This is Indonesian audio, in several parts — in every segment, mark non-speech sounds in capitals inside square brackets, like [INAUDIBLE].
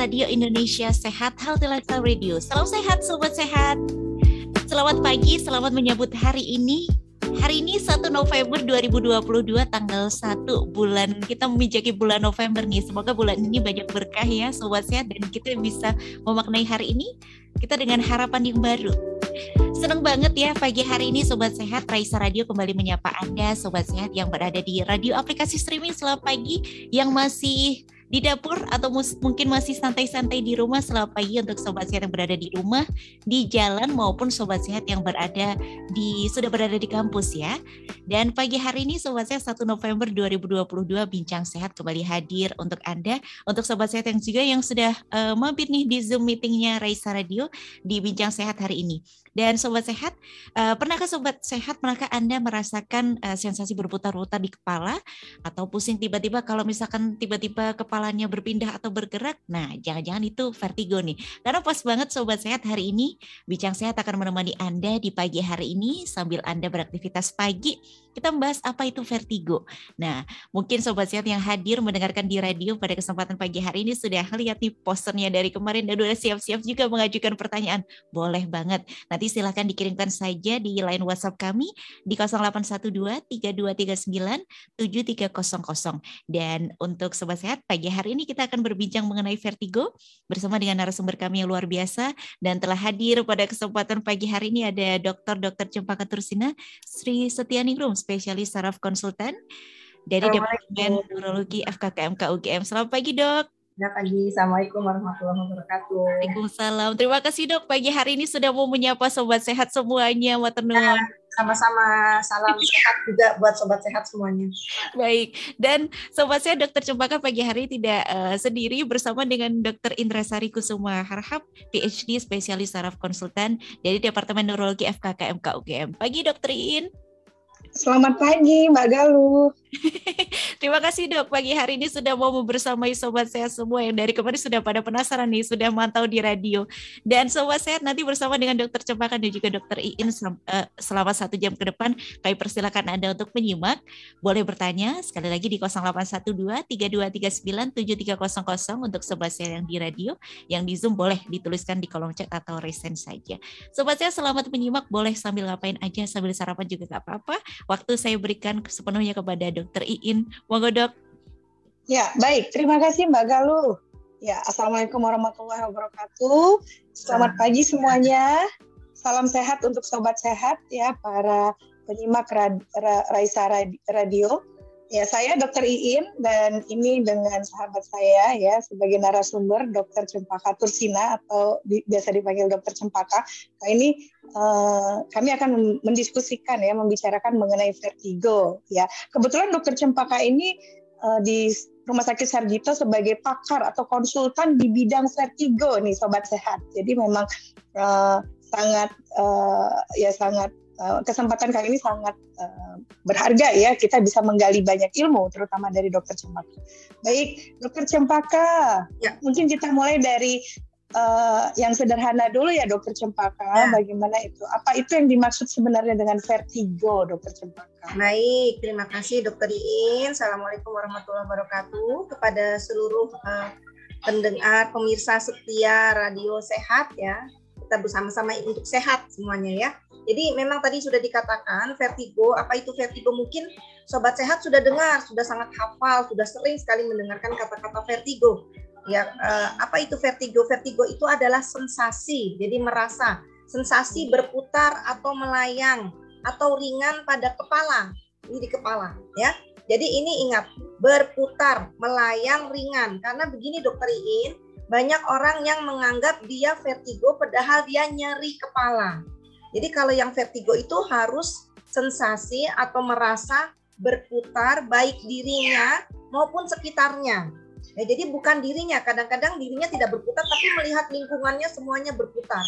Radio Indonesia Sehat Healthy Lifestyle Radio. Salam sehat sobat sehat. Selamat pagi, selamat menyambut hari ini. Hari ini 1 November 2022 tanggal 1 bulan kita memijaki bulan November nih. Semoga bulan ini banyak berkah ya sobat sehat dan kita bisa memaknai hari ini kita dengan harapan yang baru. Senang banget ya pagi hari ini Sobat Sehat Raisa Radio kembali menyapa Anda Sobat Sehat yang berada di radio aplikasi streaming selamat pagi yang masih di dapur atau mungkin masih santai-santai di rumah selamat pagi untuk sobat sehat yang berada di rumah, di jalan maupun sobat sehat yang berada di sudah berada di kampus ya. Dan pagi hari ini sobat sehat 1 November 2022 bincang sehat kembali hadir untuk Anda, untuk sobat sehat yang juga yang sudah uh, mampir nih di Zoom meetingnya Raisa Radio di bincang sehat hari ini. Dan sobat sehat, uh, pernahkah sobat sehat pernahkah Anda merasakan uh, sensasi berputar-putar di kepala atau pusing tiba-tiba kalau misalkan tiba-tiba kepalanya berpindah atau bergerak? Nah, jangan-jangan itu vertigo nih. Karena pas banget sobat sehat hari ini Bincang Sehat akan menemani Anda di pagi hari ini sambil Anda beraktivitas pagi. Kita membahas apa itu vertigo. Nah, mungkin sobat sehat yang hadir mendengarkan di radio pada kesempatan pagi hari ini sudah lihat nih posternya dari kemarin dan sudah siap-siap juga mengajukan pertanyaan. Boleh banget. Nah, Nanti silahkan dikirimkan saja di line WhatsApp kami di 0812 3239 7300. Dan untuk Sobat Sehat, pagi hari ini kita akan berbincang mengenai vertigo bersama dengan narasumber kami yang luar biasa dan telah hadir pada kesempatan pagi hari ini ada Dr. Dr. Cempaka Tursina, Sri Setianingrum, spesialis saraf konsultan dari Departemen Neurologi FKKMK UGM. Selamat pagi, Dok. Selamat pagi, Assalamualaikum warahmatullahi wabarakatuh. Waalaikumsalam. Terima kasih dok, pagi hari ini sudah mau menyapa sobat sehat semuanya, Waternon. Ya, sama-sama, salam sehat juga buat sobat sehat semuanya. Baik, dan sobat sehat Dokter Cempaka pagi hari tidak uh, sendiri bersama dengan Dokter Indrasari Kusuma Harhab, PhD spesialis saraf konsultan dari Departemen Neurologi FKK UGM. Pagi Dokter In. Selamat pagi Mbak Galuh. [LAUGHS] Terima kasih dok. Pagi hari ini sudah mau bersamai sobat sehat semua yang dari kemarin sudah pada penasaran nih sudah mantau di radio. Dan sobat sehat nanti bersama dengan dokter Cepakan dan juga dokter Iin eh, selama satu jam ke depan kami persilakan anda untuk menyimak. Boleh bertanya sekali lagi di 0812 3239 7300 untuk sobat sehat yang di radio yang di zoom boleh dituliskan di kolom chat atau resen saja. Sobat sehat selamat menyimak. Boleh sambil ngapain aja sambil sarapan juga nggak apa-apa waktu saya berikan sepenuhnya kepada Dokter Iin. Monggo dok. Ya, baik. Terima kasih Mbak Galuh. Ya, Assalamualaikum warahmatullahi wabarakatuh. Selamat pagi semuanya. Salam sehat untuk sobat sehat ya para penyimak Raisa Radio. Ya, saya Dokter Iin dan ini dengan sahabat saya ya sebagai narasumber Dokter Cempaka Tursina atau di, biasa dipanggil Dokter Cempaka. Nah, ini uh, kami akan mendiskusikan ya membicarakan mengenai vertigo ya. Kebetulan Dokter Cempaka ini uh, di Rumah Sakit Sarjito sebagai pakar atau konsultan di bidang vertigo nih sobat sehat. Jadi memang uh, sangat uh, ya sangat kesempatan kali ini sangat uh, berharga ya kita bisa menggali banyak ilmu terutama dari dokter Cempaka. Baik, dokter Cempaka, ya. mungkin kita mulai dari uh, yang sederhana dulu ya dokter Cempaka. Ya. Bagaimana itu? Apa itu yang dimaksud sebenarnya dengan vertigo, dokter Cempaka? Baik, terima kasih dokter Iin. Assalamualaikum warahmatullahi wabarakatuh kepada seluruh uh, pendengar pemirsa setia radio sehat ya. Kita bersama-sama untuk sehat semuanya ya. Jadi memang tadi sudah dikatakan vertigo, apa itu vertigo? Mungkin sobat sehat sudah dengar, sudah sangat hafal, sudah sering sekali mendengarkan kata-kata vertigo. Ya, eh, apa itu vertigo? Vertigo itu adalah sensasi, jadi merasa sensasi berputar atau melayang atau ringan pada kepala. Ini di kepala, ya. Jadi ini ingat, berputar, melayang ringan. Karena begini dokter Iin, banyak orang yang menganggap dia vertigo padahal dia nyeri kepala. Jadi kalau yang vertigo itu harus sensasi atau merasa berputar baik dirinya maupun sekitarnya. Ya, jadi bukan dirinya, kadang-kadang dirinya tidak berputar tapi melihat lingkungannya semuanya berputar.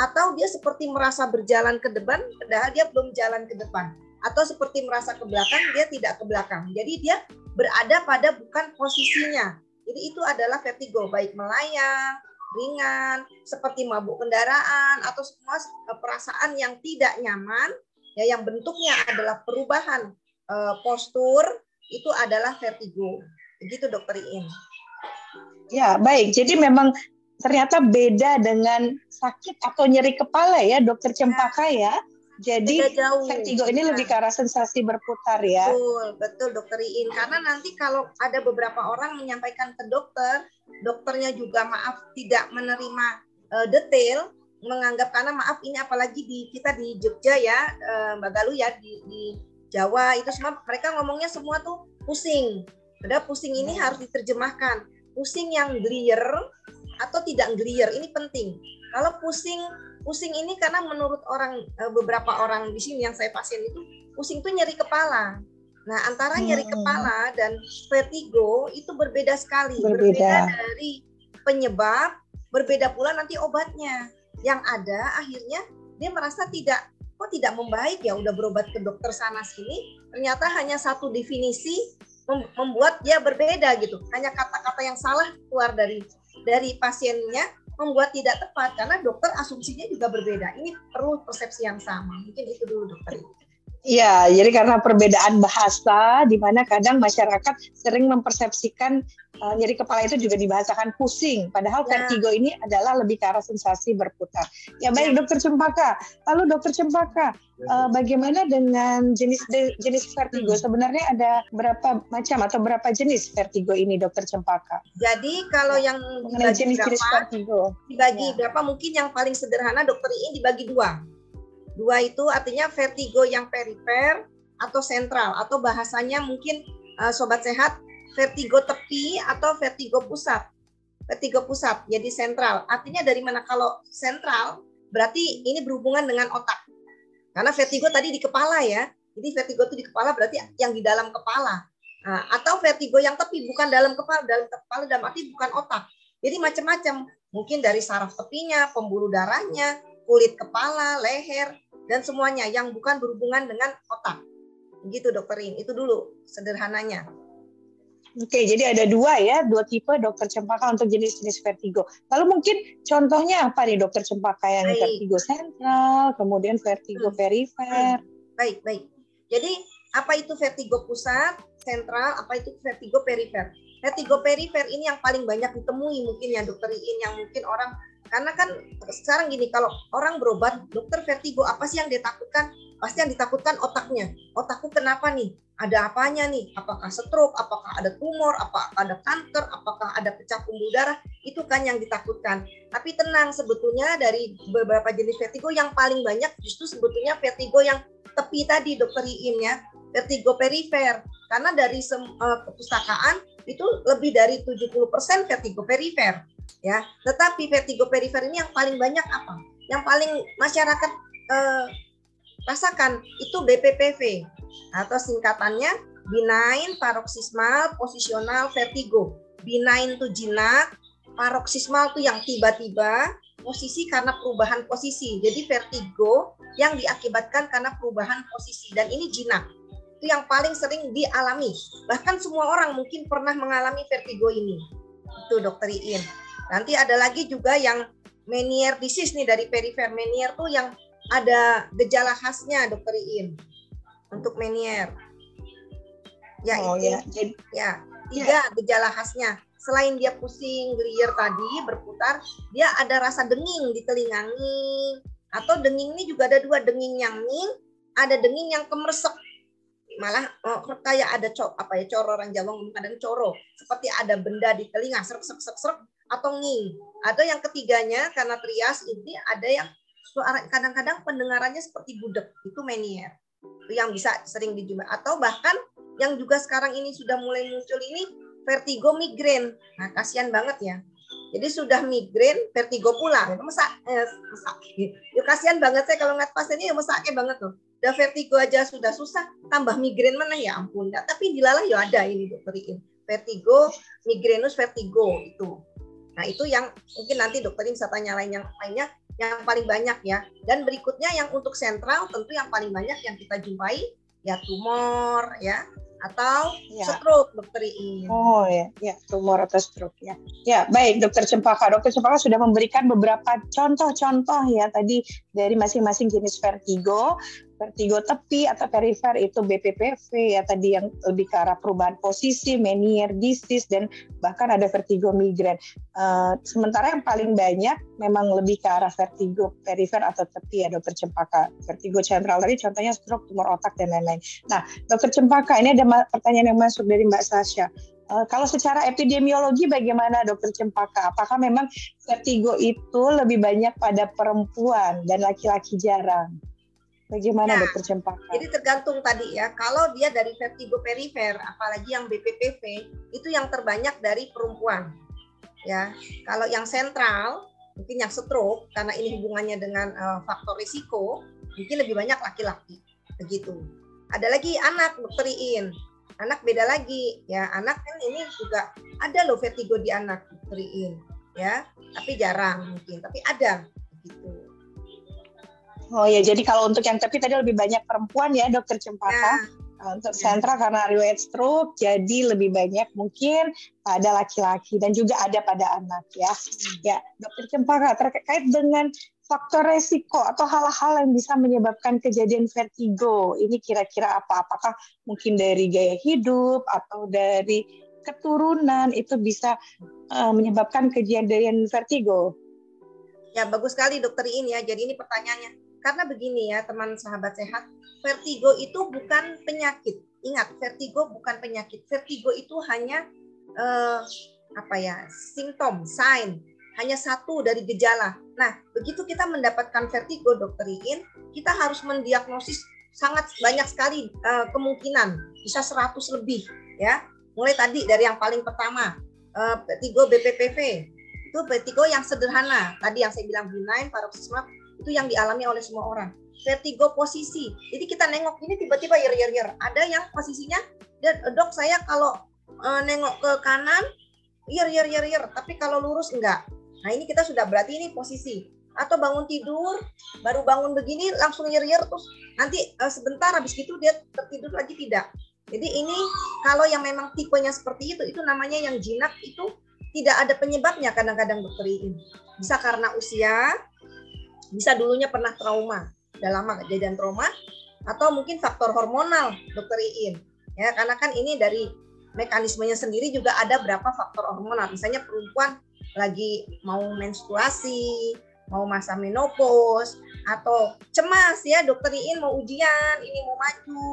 Atau dia seperti merasa berjalan ke depan padahal dia belum jalan ke depan. Atau seperti merasa ke belakang dia tidak ke belakang. Jadi dia berada pada bukan posisinya. Jadi itu adalah vertigo, baik melayang, ringan seperti mabuk kendaraan atau semua eh, perasaan yang tidak nyaman ya yang bentuknya adalah perubahan uh, postur itu adalah vertigo. Begitu dokter Iin. Ya, baik. Jadi memang ternyata beda dengan sakit atau nyeri kepala ya, Dokter Cempaka ya. Jadi vertigo ini lebih ke arah sensasi berputar ya. Betul, betul Dokter Iin. Karena nanti kalau ada beberapa orang menyampaikan ke dokter, dokternya juga maaf tidak menerima uh, detail, menganggap karena maaf ini apalagi di kita di Jogja ya, uh, Mbak Galuh ya di, di Jawa itu semua mereka ngomongnya semua tuh pusing. Padahal pusing ini harus diterjemahkan. Pusing yang clear atau tidak clear ini penting. Kalau pusing pusing ini karena menurut orang eh, beberapa orang di sini yang saya pasien itu pusing itu nyeri kepala. Nah, antara nyeri hmm. kepala dan vertigo itu berbeda sekali, berbeda. berbeda dari penyebab, berbeda pula nanti obatnya. Yang ada akhirnya dia merasa tidak kok tidak membaik ya udah berobat ke dokter sana sini, ternyata hanya satu definisi membuat dia berbeda gitu. Hanya kata-kata yang salah keluar dari dari pasiennya membuat tidak tepat karena dokter asumsinya juga berbeda. Ini perlu persepsi yang sama. Mungkin itu dulu dokter. Iya, jadi karena perbedaan bahasa, di mana kadang masyarakat sering mempersepsikan uh, nyeri kepala itu juga dibahasakan pusing, padahal ya. vertigo ini adalah lebih ke arah sensasi berputar. Ya baik, ya. Dokter Cempaka. Lalu Dokter Cempaka, uh, bagaimana dengan jenis jenis vertigo? Hmm. Sebenarnya ada berapa macam atau berapa jenis vertigo ini, Dokter Cempaka? Jadi kalau yang dibagi jenis-jenis vertigo, dibagi ya. berapa? Mungkin yang paling sederhana Dokter ini dibagi dua Dua itu artinya vertigo yang perifer atau sentral atau bahasanya mungkin uh, sobat sehat vertigo tepi atau vertigo pusat. Vertigo pusat jadi sentral. Artinya dari mana kalau sentral berarti ini berhubungan dengan otak. Karena vertigo tadi di kepala ya. Jadi vertigo itu di kepala berarti yang di dalam kepala. Nah, atau vertigo yang tepi bukan dalam kepala, dalam kepala dalam arti bukan otak. Jadi macam-macam. Mungkin dari saraf tepinya, pembuluh darahnya, kulit kepala, leher, dan semuanya yang bukan berhubungan dengan otak. Begitu dokterin, itu dulu sederhananya. Oke, jadi ada dua ya, dua tipe dokter cempaka untuk jenis-jenis vertigo. Lalu mungkin contohnya apa nih dokter cempaka yang baik. vertigo sentral, kemudian vertigo hmm. perifer? Baik, baik. Jadi apa itu vertigo pusat, sentral, apa itu vertigo perifer? Vertigo perifer ini yang paling banyak ditemui mungkin ya dokter Iin yang mungkin orang karena kan sekarang gini, kalau orang berobat, dokter vertigo, apa sih yang ditakutkan? Pasti yang ditakutkan otaknya. Otakku kenapa nih? Ada apanya nih? Apakah stroke? Apakah ada tumor? Apakah ada kanker? Apakah ada pecah pembuluh darah? Itu kan yang ditakutkan. Tapi tenang, sebetulnya dari beberapa jenis vertigo yang paling banyak justru sebetulnya vertigo yang tepi tadi, dokter Iin ya. Vertigo perifer. Karena dari uh, perpustakaan itu lebih dari 70% vertigo perifer ya. Tetapi vertigo perifer ini yang paling banyak apa? Yang paling masyarakat eh, rasakan itu BPPV atau singkatannya benign paroxysmal positional vertigo. Benign itu jinak, paroxysmal itu yang tiba-tiba, posisi karena perubahan posisi. Jadi vertigo yang diakibatkan karena perubahan posisi dan ini jinak. Itu yang paling sering dialami. Bahkan semua orang mungkin pernah mengalami vertigo ini. Itu dokter Iin. Nanti ada lagi juga yang Meniere disease nih dari perifer Meniere tuh yang ada gejala khasnya dokter Iin untuk Meniere. Ya oh, ya. ya ya tiga ya. gejala khasnya. Selain dia pusing, gelir tadi berputar, dia ada rasa denging di telinga nging. Atau denging ini juga ada dua denging yang nging, ada denging yang kemersek malah oh, kayak ada co apa ya coro orang Jawa ngomong kadang coro seperti ada benda di telinga serak serak serak atau nging. Ada yang ketiganya karena trias ini ada yang suara kadang-kadang pendengarannya seperti budek itu menier yang bisa sering dijumpai atau bahkan yang juga sekarang ini sudah mulai muncul ini vertigo migrain nah kasihan banget ya. Jadi sudah migrain vertigo pula. Itu masa eh, masa ya kasihan banget saya kalau ngeliat pasiennya ya mesake banget tuh. Udah vertigo aja sudah susah tambah migrain mana ya ampun. Nah, tapi dilalah ya ada ini dokter vertigo migrainus vertigo itu Nah, itu yang mungkin nanti dokter bisa tanya lain yang lainnya yang paling banyak ya. Dan berikutnya yang untuk sentral tentu yang paling banyak yang kita jumpai ya tumor ya atau ya. stroke dokter ini. Oh ya, ya tumor atau stroke ya. Ya baik dokter Cempaka, dokter Cempaka sudah memberikan beberapa contoh-contoh ya tadi dari masing-masing jenis vertigo. Vertigo tepi atau perifer itu BPPV ya tadi yang lebih ke arah perubahan posisi, menier, disease dan bahkan ada vertigo migrain. Uh, sementara yang paling banyak memang lebih ke arah vertigo perifer atau tepi ya dokter Cempaka. Vertigo sentral tadi contohnya stroke, tumor otak dan lain-lain. Nah, dokter Cempaka ini ada pertanyaan yang masuk dari Mbak Sasha. Uh, kalau secara epidemiologi bagaimana dokter Cempaka? Apakah memang vertigo itu lebih banyak pada perempuan dan laki-laki jarang? Bagaimana nah, dokter Cempaka? Jadi tergantung tadi ya. Kalau dia dari vertigo perifer, apalagi yang BPPV, itu yang terbanyak dari perempuan. Ya, kalau yang sentral, mungkin yang stroke karena ini hubungannya dengan uh, faktor risiko, mungkin lebih banyak laki-laki. Begitu. Ada lagi anak dokter Iin anak beda lagi ya anak kan ini juga ada loh vertigo di anak beriin ya tapi jarang mungkin tapi ada gitu oh ya jadi kalau untuk yang tapi tadi lebih banyak perempuan ya dokter Cempaka ya. Untuk ya. sentra karena riwayat stroke jadi lebih banyak mungkin pada laki-laki dan juga ada pada anak ya. Hmm. Ya, dokter Cempaka terkait dengan faktor resiko atau hal-hal yang bisa menyebabkan kejadian vertigo. Ini kira-kira apa? Apakah mungkin dari gaya hidup atau dari keturunan itu bisa uh, menyebabkan kejadian vertigo? Ya, bagus sekali dokter ini ya. Jadi ini pertanyaannya. Karena begini ya, teman sahabat sehat, vertigo itu bukan penyakit. Ingat, vertigo bukan penyakit. Vertigo itu hanya uh, apa ya? simptom, sign hanya satu dari gejala. Nah, begitu kita mendapatkan vertigo, dokter Iin, kita harus mendiagnosis sangat banyak sekali uh, kemungkinan, bisa 100 lebih ya. Mulai tadi dari yang paling pertama, uh, vertigo BPPV. Itu vertigo yang sederhana. Tadi yang saya bilang benign, paroxysmal, itu yang dialami oleh semua orang. Vertigo posisi. Jadi kita nengok ini tiba-tiba yer yer yer. Ada yang posisinya dan dok saya kalau uh, nengok ke kanan yer yer yer yer, tapi kalau lurus enggak. Nah ini kita sudah berarti ini posisi atau bangun tidur baru bangun begini langsung nyer-nyer terus nanti uh, sebentar habis itu dia tertidur lagi tidak. Jadi ini kalau yang memang tipenya seperti itu itu namanya yang jinak itu tidak ada penyebabnya kadang-kadang dokter ini. Bisa karena usia, bisa dulunya pernah trauma, udah lama kejadian trauma atau mungkin faktor hormonal dokter Iin. Ya, karena kan ini dari mekanismenya sendiri juga ada berapa faktor hormonal. Misalnya perempuan lagi mau menstruasi, mau masa menopause atau cemas ya dokter Iin mau ujian, ini mau maju,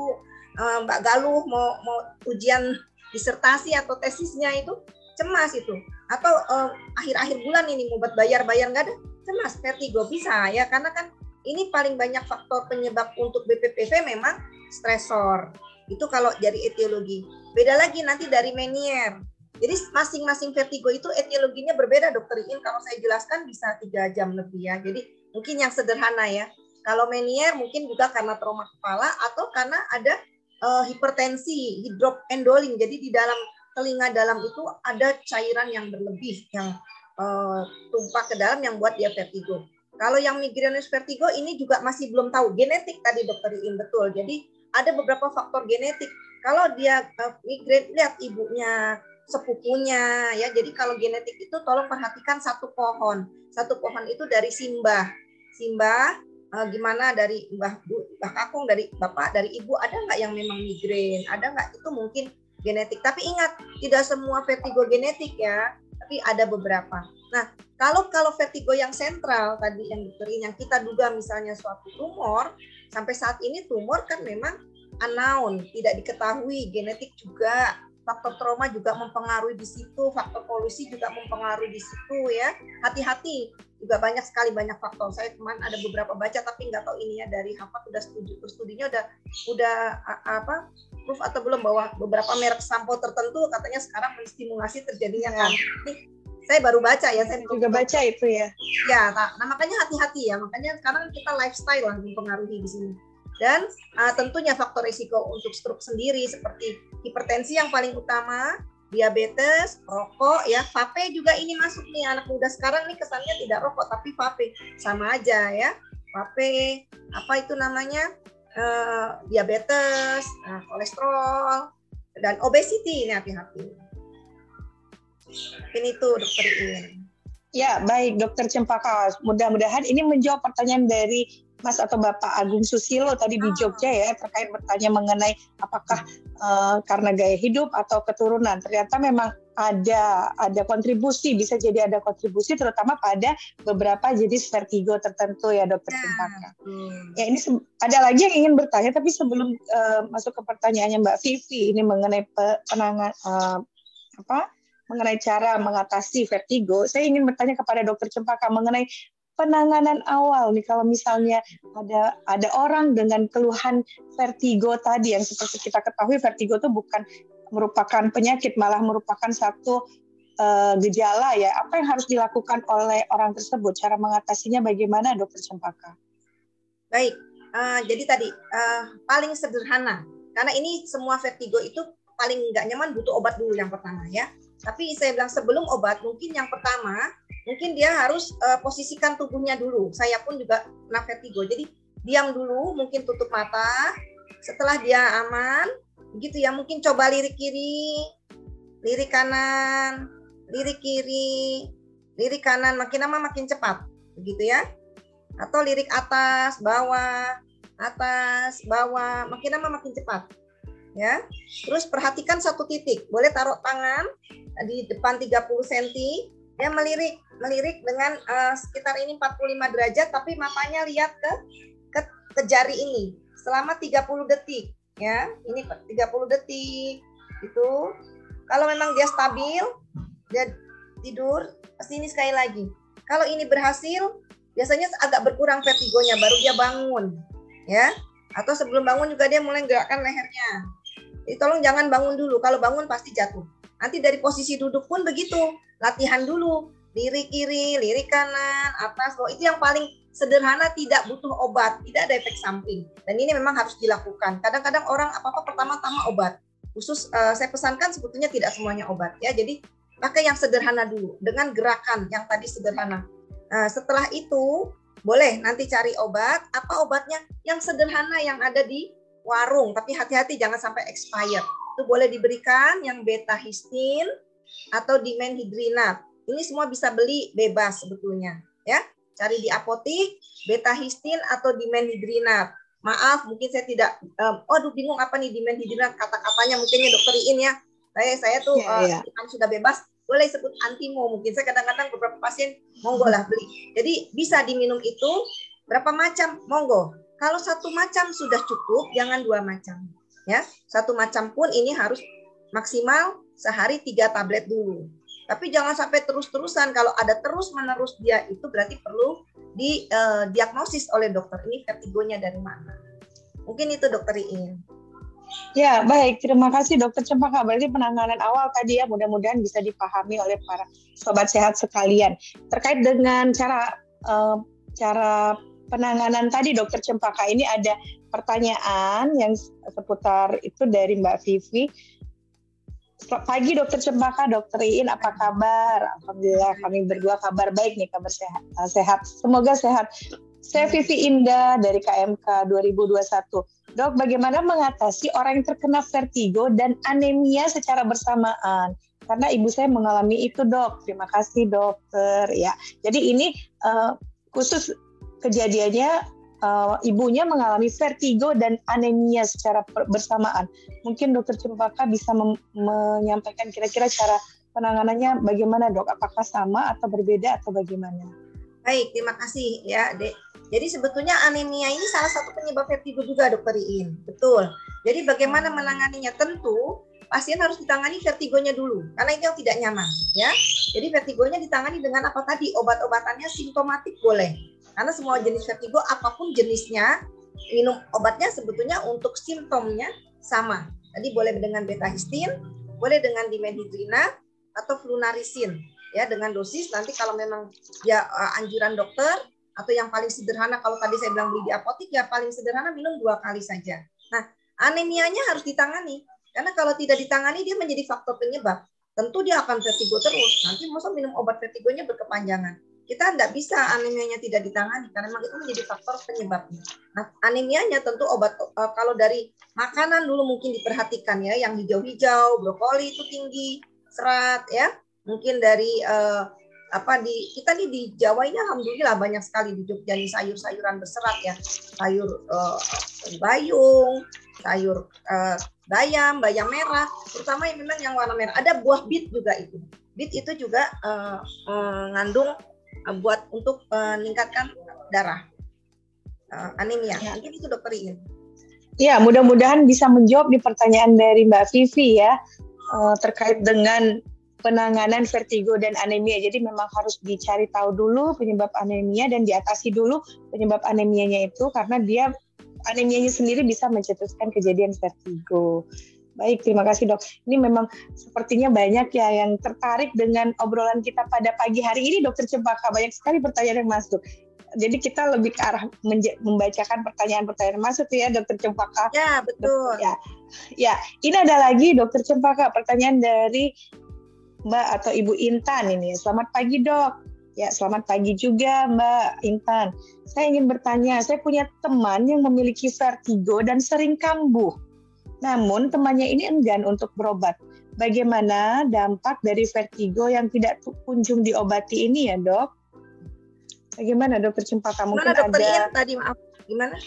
eh, Mbak Galuh mau mau ujian disertasi atau tesisnya itu cemas itu atau eh, akhir-akhir bulan ini mau buat bayar-bayar nggak ada cemas vertigo bisa ya karena kan ini paling banyak faktor penyebab untuk BPPV memang stresor itu kalau dari etiologi beda lagi nanti dari menier jadi masing-masing vertigo itu etiologinya berbeda dokter Iin. Kalau saya jelaskan bisa tiga jam lebih ya. Jadi mungkin yang sederhana ya. Kalau menier mungkin juga karena trauma kepala atau karena ada uh, hipertensi, hidroendoling. Jadi di dalam telinga dalam itu ada cairan yang berlebih yang uh, tumpah ke dalam yang buat dia vertigo. Kalau yang migrainous vertigo ini juga masih belum tahu genetik tadi dokter Iin betul. Jadi ada beberapa faktor genetik. Kalau dia uh, migrain lihat ibunya sepupunya ya. Jadi kalau genetik itu tolong perhatikan satu pohon. Satu pohon itu dari simbah. Simbah eh, gimana dari Mbah Mbah Kakung dari Bapak dari Ibu ada nggak yang memang migrain? Ada nggak itu mungkin genetik. Tapi ingat tidak semua vertigo genetik ya, tapi ada beberapa. Nah, kalau kalau vertigo yang sentral tadi yang diberi yang kita duga misalnya suatu tumor, sampai saat ini tumor kan memang unknown, tidak diketahui, genetik juga faktor trauma juga mempengaruhi di situ, faktor polusi juga mempengaruhi di situ ya. Hati-hati juga banyak sekali banyak faktor. Saya kemarin ada beberapa baca tapi nggak tahu ini ya dari Harvard udah studi studinya udah udah apa proof atau belum bahwa beberapa merek sampo tertentu katanya sekarang menstimulasi terjadinya kan. Ini saya baru baca ya, saya juga baca itu ya. Ya, nah, nah makanya hati-hati ya. Makanya sekarang kita lifestyle lah mempengaruhi di sini dan uh, tentunya faktor risiko untuk stroke sendiri seperti hipertensi yang paling utama, diabetes, rokok ya, vape juga ini masuk nih anak muda sekarang nih kesannya tidak rokok tapi vape sama aja ya. Vape apa itu namanya? Uh, diabetes, uh, kolesterol dan obesity ini hati-hati. Ini tuh dokter ini. Ya, baik Dokter Cempaka. Mudah-mudahan ini menjawab pertanyaan dari Mas atau Bapak Agung Susilo tadi di Ah. Jogja ya terkait bertanya mengenai apakah eh, karena gaya hidup atau keturunan. Ternyata memang ada ada kontribusi bisa jadi ada kontribusi terutama pada beberapa jenis vertigo tertentu ya Dokter Ya, Cempaka. betul. Ya ini ada lagi yang ingin bertanya tapi sebelum eh, masuk ke pertanyaannya Mbak Vivi ini mengenai pe- penangan eh, apa mengenai cara mengatasi vertigo, saya ingin bertanya kepada Dokter Cempaka mengenai penanganan awal nih kalau misalnya ada ada orang dengan keluhan vertigo tadi yang seperti kita ketahui vertigo itu bukan merupakan penyakit malah merupakan satu eh, gejala ya. Apa yang harus dilakukan oleh orang tersebut? Cara mengatasinya bagaimana dokter Cempaka? Baik, eh, jadi tadi eh, paling sederhana. Karena ini semua vertigo itu paling nggak nyaman butuh obat dulu yang pertama ya. Tapi saya bilang sebelum obat mungkin yang pertama mungkin dia harus eh, posisikan tubuhnya dulu. Saya pun juga pernah vertigo. Jadi diam dulu, mungkin tutup mata. Setelah dia aman, begitu ya mungkin coba lirik kiri, lirik kanan, lirik kiri, lirik kanan makin lama makin cepat, begitu ya atau lirik atas, bawah, atas, bawah, makin lama makin cepat. Ya. Terus perhatikan satu titik. Boleh taruh tangan di depan 30 cm, ya melirik, melirik dengan eh, sekitar ini 45 derajat tapi matanya lihat ke ke, ke jari ini selama 30 detik, ya. Ini 30 detik. Itu kalau memang dia stabil, dia tidur, pasti ini sekali lagi. Kalau ini berhasil, biasanya agak berkurang vertigonya baru dia bangun ya atau sebelum bangun juga dia mulai gerakan lehernya jadi tolong jangan bangun dulu. Kalau bangun pasti jatuh. Nanti dari posisi duduk pun begitu. Latihan dulu. Lirik kiri lirik kanan atas bawah. Itu yang paling sederhana tidak butuh obat. Tidak ada efek samping. Dan ini memang harus dilakukan. Kadang-kadang orang apa apa pertama-tama obat. Khusus eh, saya pesankan sebetulnya tidak semuanya obat ya. Jadi pakai yang sederhana dulu. Dengan gerakan yang tadi sederhana. Nah, setelah itu boleh nanti cari obat. Apa obatnya? Yang sederhana yang ada di warung, tapi hati-hati jangan sampai expired. Itu boleh diberikan yang beta histin atau dimenhidrinat. Ini semua bisa beli bebas sebetulnya, ya. Cari di apotik beta histin atau dimenhidrinat. Maaf, mungkin saya tidak. Um, aduh, bingung apa nih dimenhidrinat kata-katanya mungkinnya dokter Iin ya. Saya saya tuh Ya, ya. uh, kan sudah bebas boleh sebut antimo mungkin saya kadang-kadang beberapa pasien monggo lah beli jadi bisa diminum itu berapa macam monggo kalau satu macam sudah cukup jangan dua macam ya satu macam pun ini harus maksimal sehari tiga tablet dulu tapi jangan sampai terus-terusan kalau ada terus menerus dia itu berarti perlu didiagnosis oleh dokter ini vertigonya dari mana mungkin itu dokter Iin Ya, baik. Terima kasih Dokter Cempaka. Berarti penanganan awal tadi ya mudah-mudahan bisa dipahami oleh para sobat sehat sekalian. Terkait dengan cara eh, cara penanganan tadi Dokter Cempaka ini ada pertanyaan yang seputar itu dari Mbak Vivi. Pagi Dokter Cempaka, Dokter Iin apa kabar? Alhamdulillah kami berdua kabar baik nih, kabar sehat. eh, sehat. Semoga sehat. Saya Vivi Indah dari KMK 2021. Dok, bagaimana mengatasi orang yang terkena vertigo dan anemia secara bersamaan? Karena ibu saya mengalami itu, dok. Terima kasih, dokter. Ya, jadi ini uh, khusus kejadiannya uh, ibunya mengalami vertigo dan anemia secara bersamaan. Mungkin dokter Cempaka bisa menyampaikan kira-kira cara penanganannya bagaimana, dok? Apakah sama atau berbeda atau bagaimana? Baik, terima kasih ya, Dek. Jadi sebetulnya anemia ini salah satu penyebab vertigo juga, Dokter Iin. Betul. Jadi bagaimana menanganinya? Tentu pasien harus ditangani vertigonya dulu, karena itu yang tidak nyaman, ya. Jadi vertigonya ditangani dengan apa tadi? Obat-obatannya simptomatik boleh. Karena semua jenis vertigo apa pun jenisnya, minum obatnya sebetulnya untuk simptomnya sama. Tadi boleh dengan beta histin, boleh dengan dimenhidrinat atau flunarisin ya dengan dosis nanti kalau memang ya anjuran dokter atau yang paling sederhana kalau tadi saya bilang beli di apotik ya paling sederhana minum dua kali saja. Nah anemianya harus ditangani karena kalau tidak ditangani dia menjadi faktor penyebab. Tentu dia akan vertigo terus. Nanti masa minum obat vertigonya berkepanjangan. Kita tidak bisa anemianya tidak ditangani karena memang itu menjadi faktor penyebabnya. Nah anemianya tentu obat uh, kalau dari makanan dulu mungkin diperhatikan ya yang hijau-hijau, brokoli itu tinggi serat ya. Mungkin dari uh, apa di kita nih di Jawa ini alhamdulillah banyak sekali di Jogja nih sayur-sayuran berserat ya sayur uh, bayung sayur uh, bayam bayam merah terutama yang memang yang warna merah ada buah bit juga itu bit itu juga uh, buat untuk meningkatkan darah uh, anemia ya. mungkin itu dokter Iin Ya, mudah-mudahan bisa menjawab di pertanyaan dari Mbak Vivi ya uh, terkait dengan penanganan vertigo dan anemia. Jadi memang harus dicari tahu dulu penyebab anemia dan diatasi dulu penyebab anemianya itu karena dia anemianya sendiri bisa mencetuskan kejadian vertigo. Baik, terima kasih dok. Ini memang sepertinya banyak ya yang tertarik dengan obrolan kita pada pagi hari ini, dokter Cempaka. Banyak sekali pertanyaan yang masuk. Jadi kita lebih ke arah membacakan pertanyaan-pertanyaan masuk ya, dokter Cempaka. Ya, betul. Ya, ya. Ini ada lagi dokter Cempaka, pertanyaan dari Mbak atau Ibu Intan ini. Selamat pagi dok. Ya, selamat pagi juga Mbak Intan. Saya ingin bertanya, saya punya teman yang memiliki vertigo dan sering kambuh. Namun temannya ini enggan untuk berobat. Bagaimana dampak dari vertigo yang tidak kunjung diobati ini ya dok? Bagaimana dokter Cempaka? Mungkin Mana dokter ada... tadi maaf, gimana?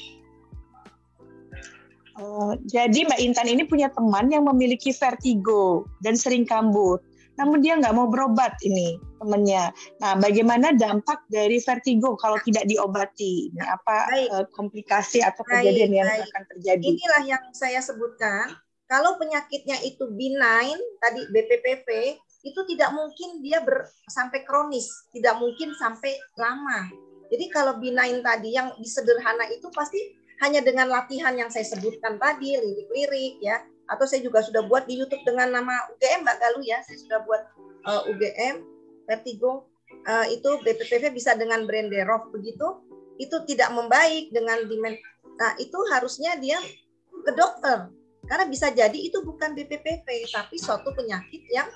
Uh, jadi Mbak Intan ini punya teman yang memiliki vertigo dan sering kambuh namun dia nggak mau berobat ini temennya. Nah, bagaimana dampak dari vertigo kalau tidak diobati? Ini apa baik. Eh, komplikasi atau kejadian baik, yang baik. akan terjadi? Inilah yang saya sebutkan. Kalau penyakitnya itu benign, tadi BPPV, itu tidak mungkin dia ber, sampai kronis, tidak mungkin sampai lama. Jadi kalau benign tadi yang disederhana itu pasti hanya dengan latihan yang saya sebutkan tadi, lirik-lirik ya, atau saya juga sudah buat di YouTube dengan nama UGM Mbak Galuh ya. Saya sudah buat uh, eh, UGM Vertigo. Uh, itu BPPV bisa dengan brand Derov begitu. Itu tidak membaik dengan dimen nah itu harusnya dia ke dokter. Karena bisa jadi itu bukan BPPV tapi suatu penyakit yang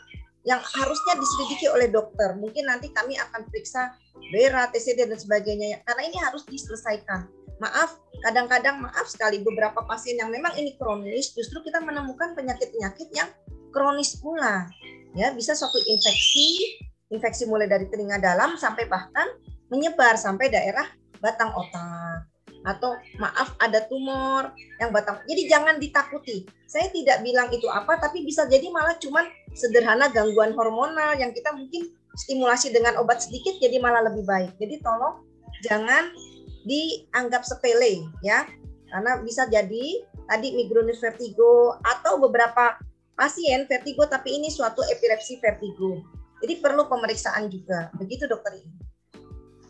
yang harusnya diselidiki oleh dokter. Mungkin nanti kami akan periksa BERA, TCD dan sebagainya karena ini harus diselesaikan maaf kadang-kadang maaf sekali beberapa pasien yang memang ini kronis justru kita menemukan penyakit-penyakit yang kronis pula. Ya bisa suatu infeksi infeksi mulai dari telinga dalam sampai bahkan menyebar sampai daerah batang otak. Atau maaf ada tumor yang batang jadi jangan ditakuti. Saya tidak bilang itu apa tapi bisa jadi malah cuman sederhana gangguan hormonal yang kita mungkin stimulasi dengan obat sedikit jadi malah lebih baik. Jadi tolong jangan dianggap sepele ya karena bisa jadi tadi migranis vertigo atau beberapa pasien vertigo tapi ini suatu epilepsi vertigo jadi perlu pemeriksaan juga begitu dokter ini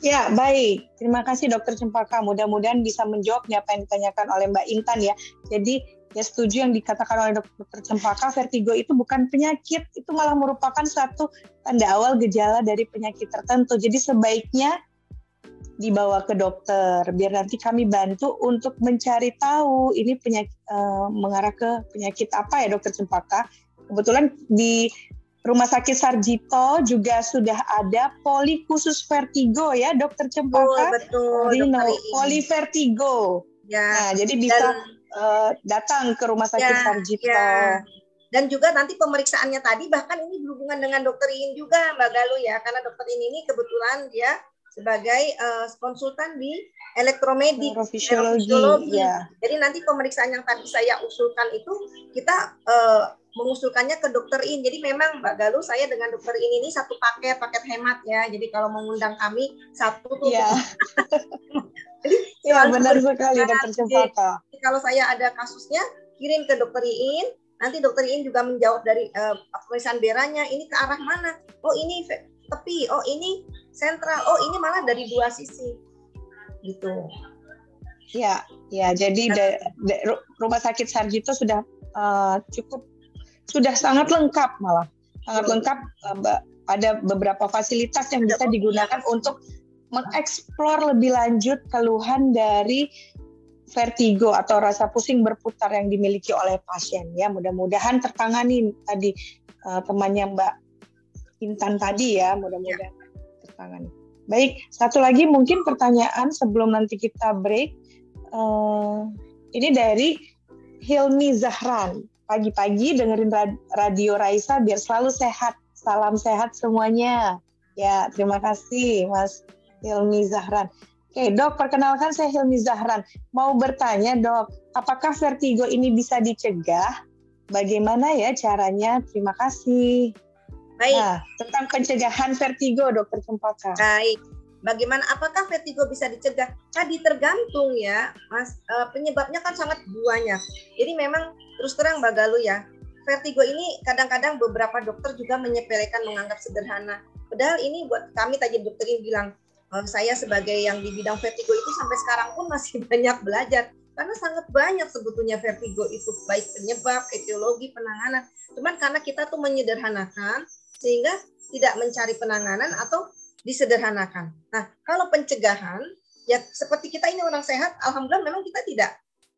Ya, baik. Terima kasih Dokter Cempaka. Mudah-mudahan bisa menjawab apa yang ditanyakan oleh Mbak Intan ya. Jadi, ya setuju yang dikatakan oleh Dokter Cempaka, vertigo itu bukan penyakit, itu malah merupakan satu tanda awal gejala dari penyakit tertentu. Jadi sebaiknya dibawa ke dokter biar nanti kami bantu untuk mencari tahu ini penyakit uh, mengarah ke penyakit apa ya dokter Cempaka. Kebetulan di Rumah Sakit Sarjito juga sudah ada poli khusus vertigo ya dokter Cempaka. Oh, betul. Rino, poli vertigo. Ya. Nah, jadi bisa Dan, uh, datang ke Rumah Sakit ya, Sarjito. Ya. Dan juga nanti pemeriksaannya tadi bahkan ini berhubungan dengan dokter In juga Mbak Galuh ya karena dokter In ini kebetulan dia sebagai uh, konsultan di elektromedik, neurofisiologi. Ya. Jadi nanti pemeriksaan yang tadi saya usulkan itu kita uh, mengusulkannya ke dokter In. Jadi memang Mbak Galuh saya dengan dokter In ini satu paket, paket hemat ya. Jadi kalau mengundang kami satu tuh. Iya. [LAUGHS] Jadi [LAUGHS] ya, benar sekali dokter Cempaka. Kalau saya ada kasusnya kirim ke dokter In, nanti dokter In juga menjawab dari uh, pemeriksaan beranya ini ke arah mana. Oh ini tepi, oh ini sentral, oh ini malah dari dua sisi, gitu. Ya, ya. Jadi de, de, rumah sakit Sarjito sudah uh, cukup, sudah sangat lengkap malah, sangat lengkap. Uh, ada beberapa fasilitas yang bisa digunakan untuk mengeksplor lebih lanjut keluhan dari vertigo atau rasa pusing berputar yang dimiliki oleh pasien ya mudah-mudahan tertangani tadi uh, temannya Mbak Intan tadi ya, mudah-mudahan ya. Tertangani. Baik, satu lagi mungkin pertanyaan sebelum nanti kita break. Uh, ini dari Hilmi Zahran. Pagi-pagi dengerin radio Raisa biar selalu sehat. Salam sehat semuanya. Ya, terima kasih Mas Hilmi Zahran. Oke, dok, perkenalkan saya Hilmi Zahran. Mau bertanya, dok, apakah vertigo ini bisa dicegah? Bagaimana ya caranya? Terima kasih. Baik. Nah, tentang pencegahan vertigo, dokter Cempaka. Baik. Bagaimana? Apakah vertigo bisa dicegah? Tadi tergantung ya, Mas. E, penyebabnya kan sangat banyak. Jadi memang terus terang Mbak Galuh ya, vertigo ini kadang-kadang beberapa dokter juga menyepelekan menganggap sederhana. Padahal ini buat kami tadi dokter ini bilang uh, saya sebagai yang di bidang vertigo itu sampai sekarang pun masih [LAUGHS] banyak belajar karena sangat banyak sebetulnya vertigo itu baik penyebab, etiologi, penanganan. Cuman karena kita tuh menyederhanakan sehingga tidak mencari penanganan atau disederhanakan. Nah, kalau pencegahan ya seperti kita ini orang sehat, alhamdulillah memang kita tidak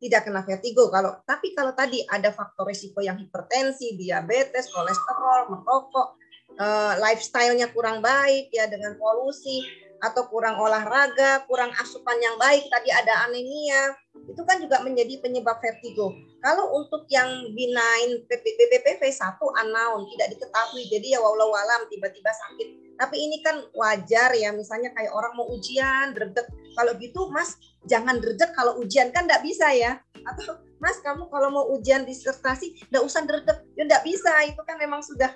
tidak kena vertigo kalau tapi kalau tadi ada faktor risiko yang hipertensi, diabetes, kolesterol, merokok, uh, lifestyle-nya kurang baik ya dengan polusi, atau kurang olahraga, kurang asupan yang baik, tadi ada anemia, itu kan juga menjadi penyebab vertigo. Kalau untuk yang benign BPPV 1 unknown, tidak diketahui, jadi ya walau alam tiba-tiba sakit. Tapi ini kan wajar ya, misalnya kayak orang mau ujian, dredeg. Kalau gitu mas, jangan dredeg kalau ujian, kan tidak bisa ya. Atau mas kamu kalau mau ujian disertasi, tidak usah dredeg. Ya tidak bisa, itu kan memang sudah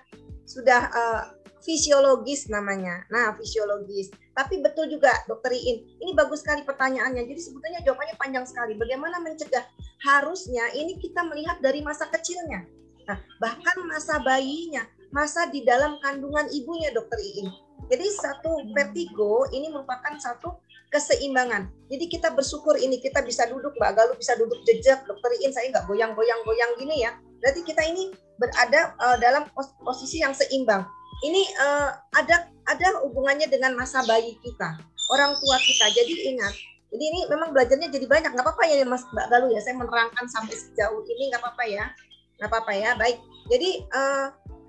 sudah uh, fisiologis namanya. Nah, fisiologis. Tapi betul juga Dokter Iin, ini bagus sekali pertanyaannya. Jadi sebetulnya jawabannya panjang sekali. Bagaimana mencegah? Harusnya ini kita melihat dari masa kecilnya. Nah, bahkan masa bayinya, masa di dalam kandungan ibunya Dokter Iin. Jadi satu vertigo ini merupakan satu keseimbangan. Jadi kita bersyukur ini kita bisa duduk, Mbak Galuh bisa duduk jejak, Dokter Iin saya nggak goyang-goyang-goyang gini ya. Berarti kita ini berada uh, dalam posisi yang seimbang ini uh, ada ada hubungannya dengan masa bayi kita, orang tua kita. Jadi ingat, jadi ini memang belajarnya jadi banyak. Nggak apa-apa ya Mas Mbak Galuh ya, saya menerangkan sampai sejauh ini nggak apa-apa ya, nggak apa-apa ya. Baik, jadi uh,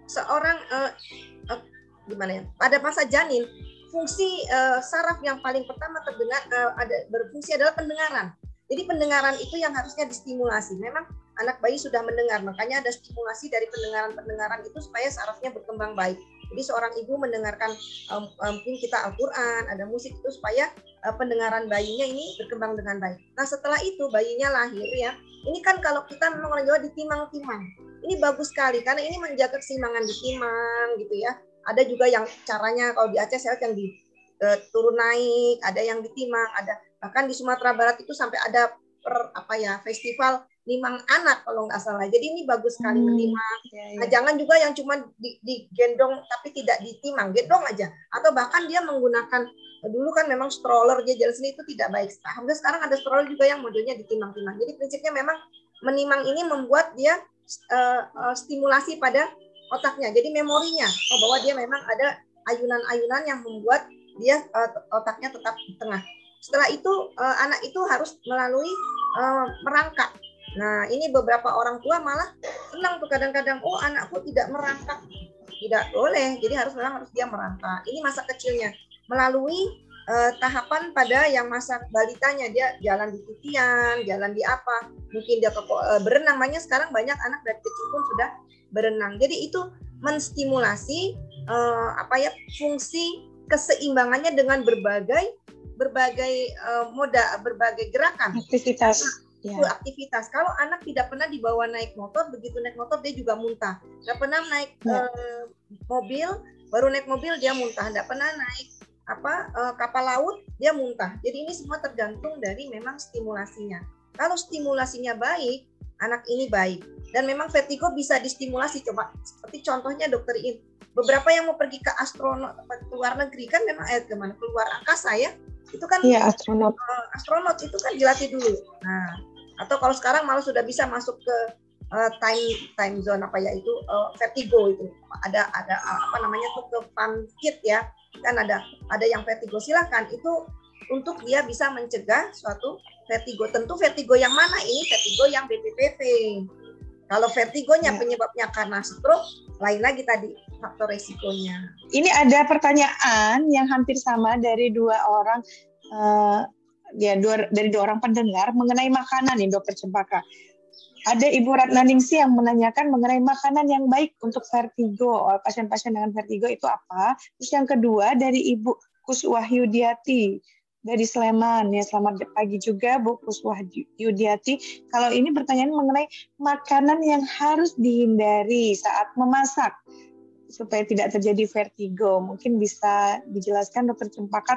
seorang uh, uh, gimana ya? Pada masa janin, fungsi uh, saraf yang paling pertama terdengar uh, ada berfungsi adalah pendengaran. Jadi pendengaran itu yang harusnya distimulasi. Memang anak bayi sudah mendengar, makanya ada stimulasi dari pendengaran-pendengaran itu supaya sarafnya berkembang baik. Jadi seorang ibu mendengarkan um, mungkin kita Al-Qur'an, ada musik itu supaya uh, pendengaran bayinya ini berkembang dengan baik. Nah, setelah itu bayinya lahir ya. Ini kan kalau kita memang orang Jawa ditimang-timang. Ini bagus sekali karena ini menjaga keseimbangan ditimang gitu ya. Ada juga yang caranya kalau di Aceh saya yang di uh, turun naik, ada yang ditimang, ada bahkan di Sumatera Barat itu sampai ada per apa ya festival limang anak kalau nggak salah. Jadi ini bagus sekali hmm, menimang. Ya, ya. Nah, jangan juga yang cuma di, digendong tapi tidak ditimang, gendong aja. Atau bahkan dia menggunakan dulu kan memang stroller dia jalan sini itu tidak baik. Alhamdulillah sekarang ada stroller juga yang modelnya ditimang-timang. Jadi prinsipnya memang menimang ini membuat dia uh, uh, stimulasi pada otaknya. Jadi memorinya oh, bahwa dia memang ada ayunan-ayunan yang membuat dia uh, otaknya tetap di tengah. Setelah itu uh, anak itu harus melalui uh, merangkak Nah, ini beberapa orang tua malah senang tuh kadang-kadang, oh anakku tidak merangkak. Tidak boleh, jadi harus memang harus dia merangkak. Ini masa kecilnya. Melalui uh, tahapan pada yang masa balitanya, dia jalan di titian, jalan di apa, mungkin dia ke, uh, berenang. Banyak sekarang banyak anak dari kecil pun sudah berenang. Jadi itu menstimulasi uh, apa ya fungsi keseimbangannya dengan berbagai berbagai uh, moda, berbagai gerakan. Aktivitas. Ya. aktivitas. Kalau anak tidak pernah dibawa naik motor, begitu naik motor dia juga muntah. Nggak pernah naik ya. uh, mobil, baru naik mobil dia muntah. Nggak pernah naik apa uh, kapal laut dia muntah. Jadi ini semua tergantung dari memang stimulasinya. Kalau stimulasinya baik, anak ini baik. Dan memang vertigo bisa distimulasi. Coba seperti contohnya dokter In. Beberapa yang mau pergi ke astronot ke luar negeri kan memang eh ke mana keluar angkasa ya itu kan ya, astronot uh, astronot itu kan dilatih dulu nah atau kalau sekarang malah sudah bisa masuk ke uh, time time zone apa ya itu uh, vertigo itu. Ada ada uh, apa namanya tuh ke fun kit ya. Kan ada ada yang vertigo. Silahkan itu untuk dia bisa mencegah suatu vertigo. Tentu vertigo yang mana? Ini vertigo yang BPPV kalau vertigonya ya. penyebabnya karena stroke lain lagi tadi faktor resikonya. Ini ada pertanyaan yang hampir sama dari dua orang uh, ya dua, dari dua orang pendengar mengenai makanan nih dokter Cempaka. ada Ibu Ratnaningsi yang menanyakan mengenai makanan yang baik untuk vertigo. Oh, pasien-pasien dengan vertigo itu apa? Terus yang kedua dari Ibu Kuswahyudiati dari Sleman ya selamat pagi juga Bu Kuswahyudiati. Kalau ini pertanyaan mengenai makanan yang harus dihindari saat memasak supaya tidak terjadi vertigo. Mungkin bisa dijelaskan Dokter Cempaka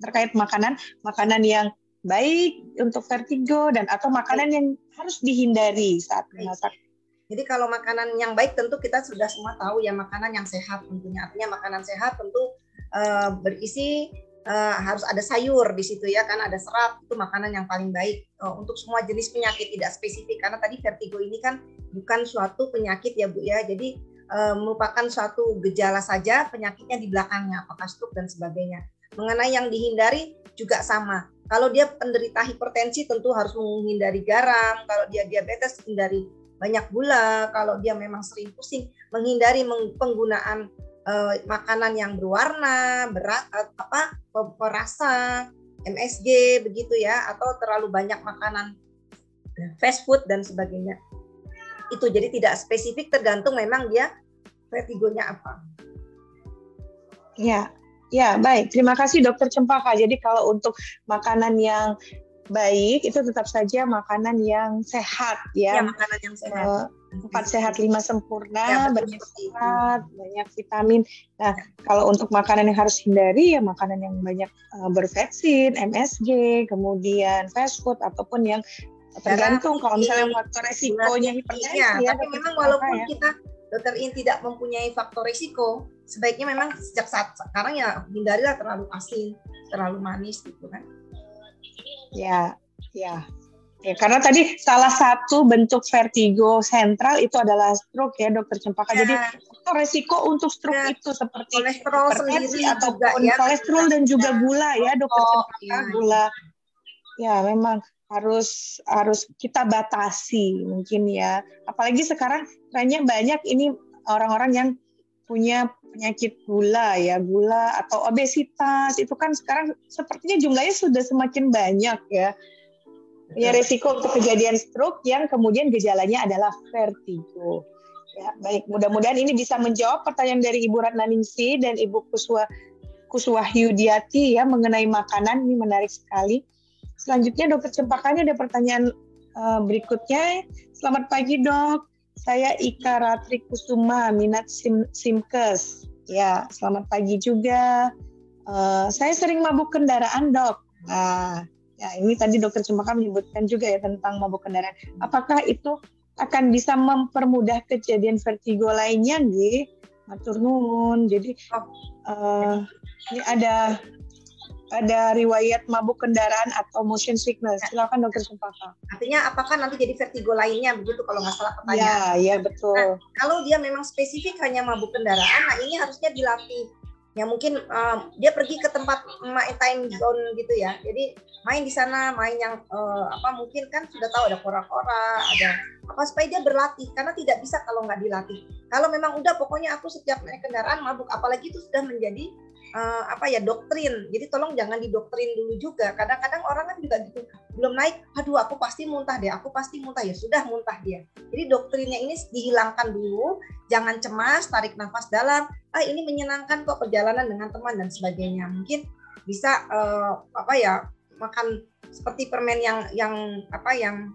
terkait makanan makanan yang baik untuk vertigo dan atau makanan yang harus dihindari saat memasak. Jadi kalau makanan yang baik tentu kita sudah semua tahu ya makanan yang sehat tentunya. Artinya makanan sehat tentu uh, berisi uh, harus ada sayur di situ ya kan ada serat itu makanan yang paling baik uh, untuk semua jenis penyakit tidak spesifik karena tadi vertigo ini kan bukan suatu penyakit ya Bu ya. Jadi uh, merupakan suatu gejala saja penyakitnya di belakangnya apakah stroke dan sebagainya. Mengenai yang dihindari juga sama kalau dia penderita hipertensi tentu harus menghindari garam, kalau dia diabetes hindari banyak gula, kalau dia memang sering pusing menghindari penggunaan uh, makanan yang berwarna, berat apa perasa, MSG begitu ya atau terlalu banyak makanan fast food dan sebagainya. Itu jadi tidak spesifik tergantung memang dia vertigonya apa. Ya, Ya, baik. Terima kasih Dokter Cempaka. Jadi kalau untuk makanan yang baik itu tetap saja makanan yang sehat ya. Ya, makanan yang sehat. Uh, empat sehat lima sempurna, ya, banyak serat, banyak vitamin. Nah, ya. kalau untuk makanan yang harus hindari ya makanan yang banyak uh, bervaksin, MSG, kemudian fast food ataupun yang tergantung kalau misalnya faktor resikonya hipertensi ya, ya. Tapi memang walaupun ya. kita dokter ini tidak mempunyai faktor risiko, sebaiknya memang sejak saat sekarang ya hindarilah terlalu asin, terlalu manis gitu kan. Ya, ya. Ya, karena tadi salah satu bentuk vertigo sentral itu adalah stroke ya dokter Cempaka. Ya. Jadi resiko untuk stroke ya. itu seperti kolesterol sendiri ataupun ya, kolesterol dan juga gula ya dokter oh, Cempaka ya. gula. Ya memang harus harus kita batasi mungkin ya. Apalagi sekarang trennya banyak ini orang-orang yang punya penyakit gula ya, gula atau obesitas itu kan sekarang sepertinya jumlahnya sudah semakin banyak ya. Ya resiko untuk kejadian stroke yang kemudian gejalanya adalah vertigo. Ya, baik, mudah-mudahan ini bisa menjawab pertanyaan dari Ibu Ratnaningsi dan Ibu Kuswa Kuswahyudiati ya mengenai makanan ini menarik sekali. Selanjutnya dokter Cempakanya ada pertanyaan uh, berikutnya. Selamat pagi dok, saya Ika Ratri Kusuma, minat sim Simkes. Ya, selamat pagi juga. Uh, saya sering mabuk kendaraan dok. Nah, ya ini tadi dokter Cempaka menyebutkan juga ya tentang mabuk kendaraan. Apakah itu akan bisa mempermudah kejadian vertigo lainnya, Gi? Matur nuwun. Jadi uh, ini ada ada riwayat mabuk kendaraan atau motion sickness. Silakan dokter Sumpaka. Artinya apakah nanti jadi vertigo lainnya begitu kalau nggak salah pertanyaan? Ya, ya betul. Nah, kalau dia memang spesifik hanya mabuk kendaraan, nah ini harusnya dilatih. Ya mungkin um, dia pergi ke tempat main time zone gitu ya. Jadi main di sana, main yang uh, apa mungkin kan sudah tahu ada kora-kora, ada apa supaya dia berlatih karena tidak bisa kalau nggak dilatih. Kalau memang udah pokoknya aku setiap naik kendaraan mabuk, apalagi itu sudah menjadi uh, apa ya doktrin. Jadi tolong jangan didoktrin dulu juga. Kadang-kadang orang kan juga gitu, belum naik, aduh aku pasti muntah deh, aku pasti muntah ya sudah muntah dia. Jadi doktrinnya ini dihilangkan dulu, jangan cemas, tarik nafas dalam. Ah ini menyenangkan kok perjalanan dengan teman dan sebagainya. Mungkin bisa uh, apa ya makan seperti permen yang yang apa yang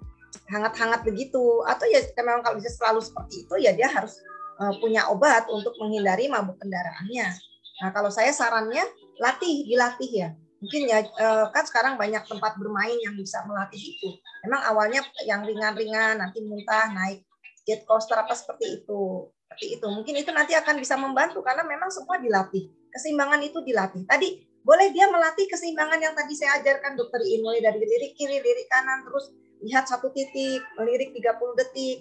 hangat-hangat begitu atau ya memang kalau bisa selalu seperti itu ya dia harus uh, punya obat untuk menghindari mabuk kendaraannya. Nah, kalau saya sarannya latih, dilatih ya. Mungkin ya eh, kan sekarang banyak tempat bermain yang bisa melatih itu. Memang awalnya yang ringan-ringan, nanti muntah, naik jet coaster apa seperti itu. Seperti itu. Mungkin itu nanti akan bisa membantu karena memang semua dilatih. Keseimbangan itu dilatih. Tadi boleh dia melatih keseimbangan yang tadi saya ajarkan dokter In mulai dari lirik kiri, lirik kanan terus lihat satu titik, melirik 30 detik.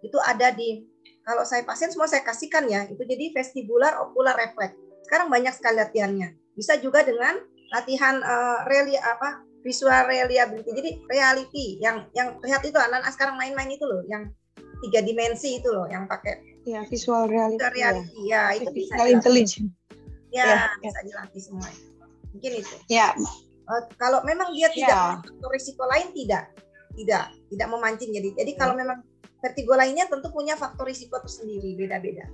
Itu ada di kalau saya pasien semua saya kasihkan ya. Itu jadi vestibular ocular reflex sekarang banyak sekali latihannya. Bisa juga dengan latihan uh, reli apa visual reliability. Jadi reality yang yang lihat itu anak-anak sekarang main-main itu loh, yang tiga dimensi itu loh, yang pakai ya visual reality. Visual reality ya, ya itu bisa. intelligent. Ya, ya, bisa ya. dilatih semua. Mungkin itu. Ya. Uh, kalau memang dia tidak ya. risiko lain tidak, tidak, tidak memancing. Jadi, jadi kalau ya. memang vertigo lainnya tentu punya faktor risiko tersendiri beda-beda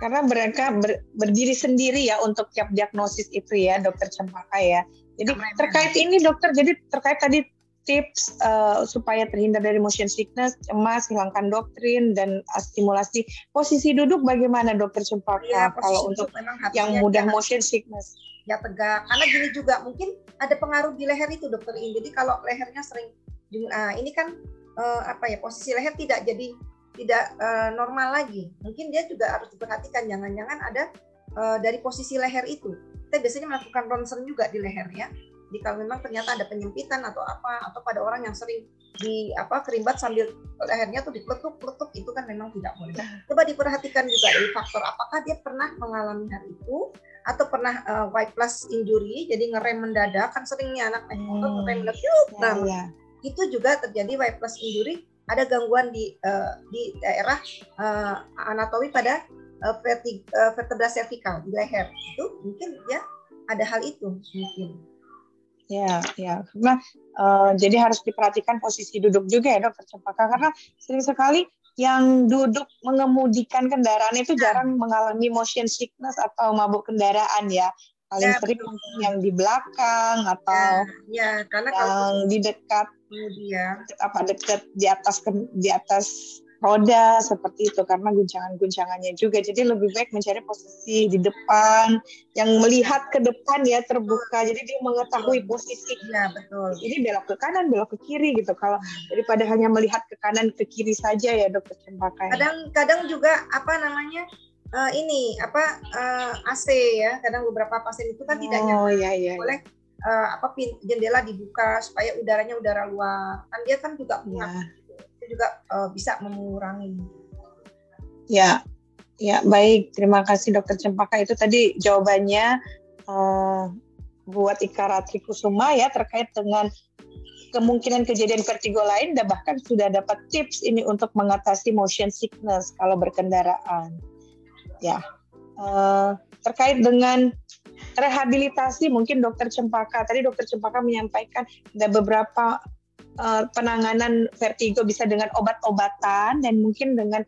karena mereka ber, berdiri sendiri ya untuk tiap diagnosis itu ya dokter Cempaka ya. Jadi terkait ini dokter, jadi terkait tadi tips uh, supaya terhindar dari motion sickness, cemas, hilangkan doktrin dan uh, stimulasi posisi duduk bagaimana dokter Cempaka ya, kalau untuk yang mudah motion sickness? Ya tegak, karena gini juga mungkin ada pengaruh di leher itu dokter ini. Jadi kalau lehernya sering, uh, ini kan uh, apa ya posisi leher tidak jadi tidak uh, normal lagi. Mungkin dia juga harus diperhatikan jangan-jangan ada uh, dari posisi leher itu. Kita biasanya melakukan ronsen juga di leher ya. Jadi kalau memang ternyata ada penyempitan atau apa atau pada orang yang sering di apa kerimbat sambil lehernya tuh dipletuk-pletuk itu kan memang tidak boleh. Coba diperhatikan juga dari faktor apakah dia pernah mengalami hal itu atau pernah uh, white plus injury jadi ngerem mendadak kan seringnya anak naik motor ngerem mendadak yuk nah, ya. itu juga terjadi white plus injury ada gangguan di uh, di daerah uh, anatomi pada uh, uh, vertebra cervical di leher. Itu mungkin ya ada hal itu mungkin. Ya ya. Karena uh, jadi harus diperhatikan posisi duduk juga ya dokter Cempaka karena sering sekali yang duduk mengemudikan kendaraan itu ya. jarang mengalami motion sickness atau mabuk kendaraan ya. Paling ya, sering yang di belakang atau ya, ya karena yang kalau di dekat kemudian apa dekat di atas di atas roda seperti itu karena guncangan-guncangannya juga. Jadi lebih baik mencari posisi di depan yang melihat ke depan ya terbuka. Jadi dia mengetahui posisi. Ya betul. Ini belok ke kanan, belok ke kiri gitu. Kalau daripada hanya melihat ke kanan ke kiri saja ya dokter Cempaka. Kadang-kadang juga apa namanya uh, ini apa uh, AC ya. Kadang beberapa pasien itu kan oh, tidak nyaman. Iya, iya, boleh uh, apa jendela dibuka supaya udaranya udara luar. Kan dia kan juga punya ya. itu juga uh, bisa mengurangi. Ya ya baik. Terima kasih dokter Cempaka. Itu tadi jawabannya uh, buat Ika Ratri Kusuma ya terkait dengan kemungkinan kejadian vertigo lain dan bahkan sudah dapat tips ini untuk mengatasi motion sickness kalau berkendaraan. Ya uh, terkait dengan rehabilitasi mungkin dokter Cempaka. Tadi dokter Cempaka menyampaikan ada beberapa uh, penanganan vertigo bisa dengan obat-obatan dan mungkin dengan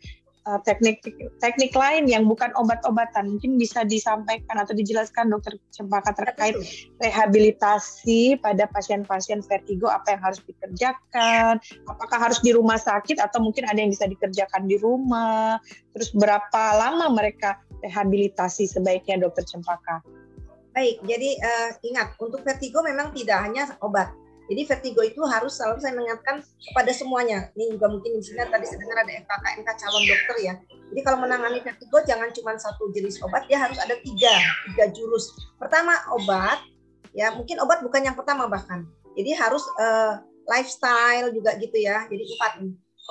uh, teknik teknik lain yang bukan obat-obatan. Mungkin bisa disampaikan atau dijelaskan dokter Cempaka terkait rehabilitasi pada pasien-pasien vertigo apa yang harus dikerjakan apakah harus di rumah sakit atau mungkin ada yang bisa dikerjakan di rumah terus berapa lama mereka rehabilitasi sebaiknya dokter Cempaka Baik, jadi uh, ingat untuk vertigo memang tidak hanya obat. Jadi vertigo itu harus selalu saya mengingatkan kepada semuanya. Ini juga mungkin di sini tadi saya dengar ada MKK MK calon dokter ya. Jadi kalau menangani vertigo jangan cuma satu jenis obat, dia harus ada tiga tiga jurus. Pertama obat, ya mungkin obat bukan yang pertama bahkan. Jadi harus uh, lifestyle juga gitu ya. Jadi empat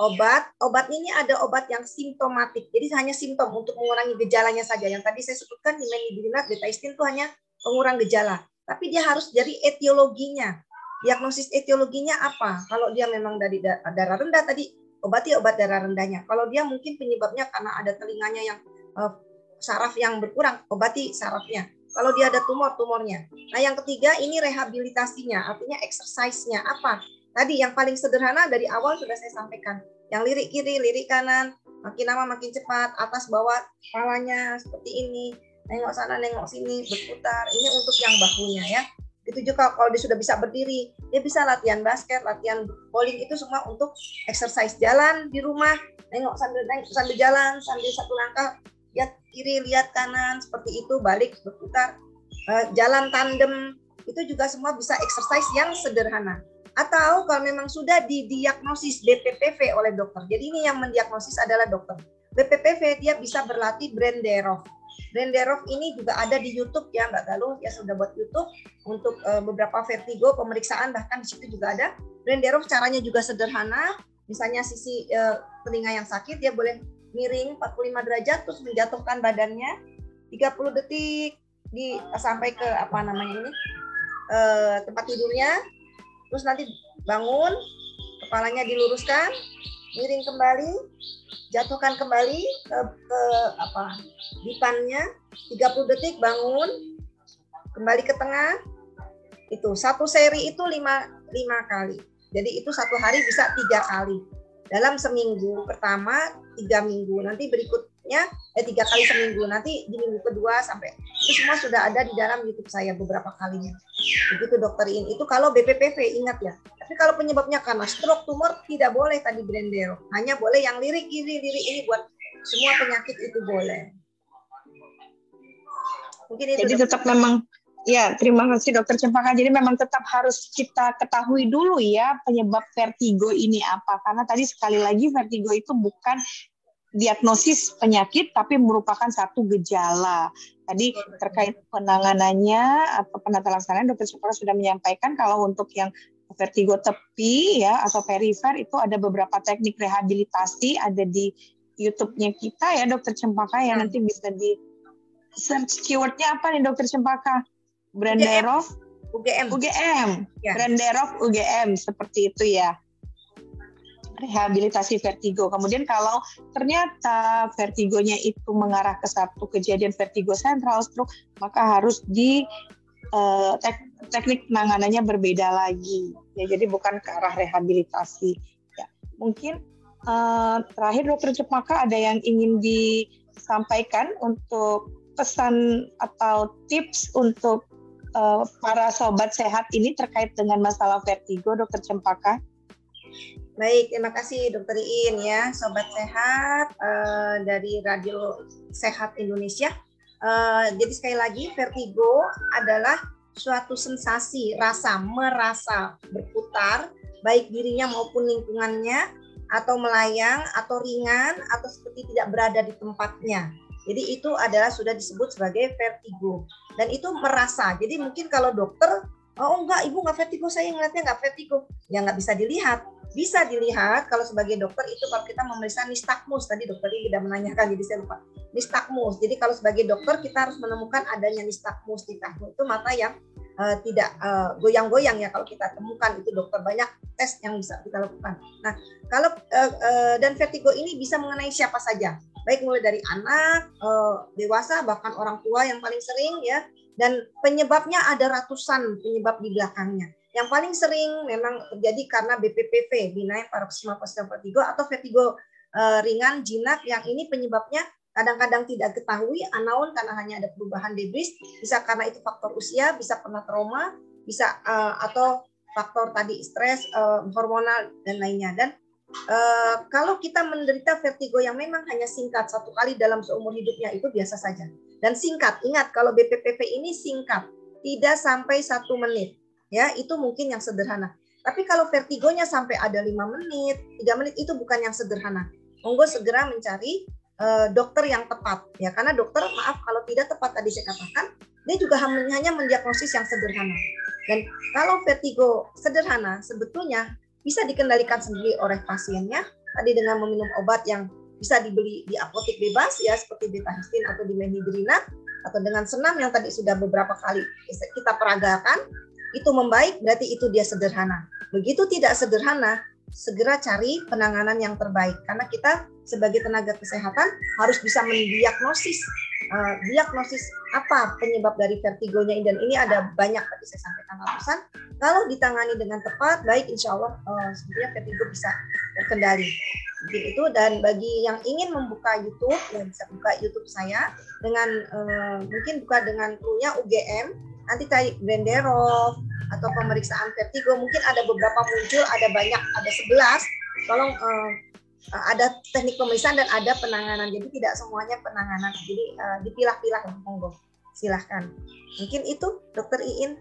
obat. Obat ini ada obat yang simptomatik. Jadi hanya simptom untuk mengurangi gejalanya saja. Yang tadi saya sebutkan di menidinat, betaistin itu hanya pengurang gejala. Tapi dia harus jadi etiologinya. Diagnosis etiologinya apa? Kalau dia memang dari darah rendah tadi, obati obat darah rendahnya. Kalau dia mungkin penyebabnya karena ada telinganya yang uh, saraf yang berkurang, obati sarafnya. Kalau dia ada tumor, tumornya. Nah yang ketiga ini rehabilitasinya, artinya exercise-nya apa? Tadi yang paling sederhana dari awal sudah saya sampaikan. Yang lirik kiri, lirik kanan, makin lama makin cepat, atas bawah kepalanya seperti ini nengok sana nengok sini berputar. Ini untuk yang bahunya ya. Itu juga kalau dia sudah bisa berdiri dia bisa latihan basket latihan bowling itu semua untuk exercise jalan di rumah. Nengok sambil nengok sambil jalan sambil satu langkah lihat kiri lihat kanan seperti itu balik berputar. Uh, jalan tandem itu juga semua bisa exercise yang sederhana atau kalau memang sudah didiagnosis BPPV oleh dokter. Jadi ini yang mendiagnosis adalah dokter. BPPV dia bisa berlatih brain Deroff Renderov ini juga ada di YouTube ya Mbak Galuh. Ya sudah buat YouTube untuk uh, beberapa vertigo pemeriksaan bahkan di situ juga ada. Renderov caranya juga sederhana, misalnya sisi uh, telinga yang sakit dia boleh miring 45 derajat terus menjatuhkan badannya 30 detik di sampai ke apa namanya ini uh, tempat tidurnya terus nanti bangun kepalanya diluruskan miring kembali jatuhkan kembali ke, ke apa dipannya 30 detik bangun kembali ke tengah. Itu satu seri itu lima lima kali. Jadi itu satu hari bisa tiga kali. Dalam seminggu pertama tiga minggu. Nanti berikutnya eh tiga kali seminggu nanti di minggu kedua sampai itu semua sudah ada di dalam YouTube saya beberapa kalinya begitu dokter In itu kalau BPPV ingat ya tapi kalau penyebabnya karena stroke tumor tidak boleh tadi Brendero hanya boleh yang lirik kiri lirik ini buat semua penyakit itu boleh mungkin itu jadi dokter. tetap memang Ya, terima kasih Dokter Cempaka. Jadi memang tetap harus kita ketahui dulu ya penyebab vertigo ini apa. Karena tadi sekali lagi vertigo itu bukan diagnosis penyakit tapi merupakan satu gejala. Tadi terkait penanganannya atau penata laksanaan Dokter Cempaka sudah menyampaikan kalau untuk yang vertigo tepi ya atau perifer itu ada beberapa teknik rehabilitasi ada di YouTube-nya kita ya Dokter Cempaka yang nanti bisa di search keywordnya apa nih Dokter Cempaka? Branderov UGM. UGM. Ya. Branderov UGM seperti itu ya. Rehabilitasi vertigo. Kemudian kalau ternyata vertigonya itu mengarah ke satu kejadian vertigo sentral stroke, maka harus di uh, tek, teknik penanganannya berbeda lagi. Ya, jadi bukan ke arah rehabilitasi. Ya, mungkin uh, terakhir Dokter Cepaka ada yang ingin disampaikan untuk pesan atau tips untuk uh, para sobat sehat ini terkait dengan masalah vertigo, Dokter Cempaka? Baik, terima kasih Dokter Iin ya, sobat sehat uh, dari Radio Sehat Indonesia. Uh, jadi sekali lagi, vertigo adalah suatu sensasi, rasa, merasa berputar, baik dirinya maupun lingkungannya, atau melayang, atau ringan, atau seperti tidak berada di tempatnya. Jadi itu adalah sudah disebut sebagai vertigo dan itu merasa. Jadi mungkin kalau dokter oh enggak ibu nggak vertigo saya ngeliatnya nggak vertigo ya nggak bisa dilihat bisa dilihat kalau sebagai dokter itu kalau kita memeriksa nistagmus tadi dokter ini sudah menanyakan jadi saya lupa. Nistagmus jadi kalau sebagai dokter kita harus menemukan adanya nistagmus nistagmus itu mata yang uh, tidak uh, goyang-goyang ya. Kalau kita temukan itu dokter banyak tes yang bisa kita lakukan. Nah kalau uh, uh, dan vertigo ini bisa mengenai siapa saja. Baik mulai dari anak, uh, dewasa, bahkan orang tua yang paling sering ya. Dan penyebabnya ada ratusan penyebab di belakangnya. Yang paling sering memang terjadi karena BPPV, benign paroxysmal positive vertigo atau vertigo uh, ringan jinak yang ini penyebabnya kadang-kadang tidak ketahui anaun karena hanya ada perubahan debris, bisa karena itu faktor usia, bisa pernah trauma, bisa uh, atau faktor tadi stres, uh, hormonal dan lainnya. Dan Uh, kalau kita menderita vertigo yang memang hanya singkat satu kali dalam seumur hidupnya itu biasa saja. Dan singkat, ingat kalau BPPV ini singkat, tidak sampai satu menit, ya itu mungkin yang sederhana. Tapi kalau vertigonya sampai ada lima menit, tiga menit itu bukan yang sederhana. Monggo segera mencari uh, dokter yang tepat, ya karena dokter maaf kalau tidak tepat tadi saya katakan, dia juga hanya mendiagnosis yang sederhana. Dan kalau vertigo sederhana, sebetulnya bisa dikendalikan sendiri oleh pasiennya tadi dengan meminum obat yang bisa dibeli di apotek bebas ya seperti betahistin atau dimethidrina atau dengan senam yang tadi sudah beberapa kali kita peragakan itu membaik berarti itu dia sederhana. Begitu tidak sederhana, segera cari penanganan yang terbaik. Karena kita sebagai tenaga kesehatan harus bisa mendiagnosis uh, diagnosis apa penyebab dari vertigonya dan ini ada banyak tadi saya sampaikan ratusan. Kalau ditangani dengan tepat baik insya Allah uh, sebenarnya vertigo bisa terkendali. Itu dan bagi yang ingin membuka YouTube ya bisa buka YouTube saya dengan uh, mungkin buka dengan krunya UGM nanti tadi Brenderov atau pemeriksaan vertigo mungkin ada beberapa muncul ada banyak ada 11 tolong uh, ada teknik pemeriksaan dan ada penanganan. Jadi tidak semuanya penanganan. Jadi uh, dipilah-pilah monggo. Silahkan. Mungkin itu Dokter Iin.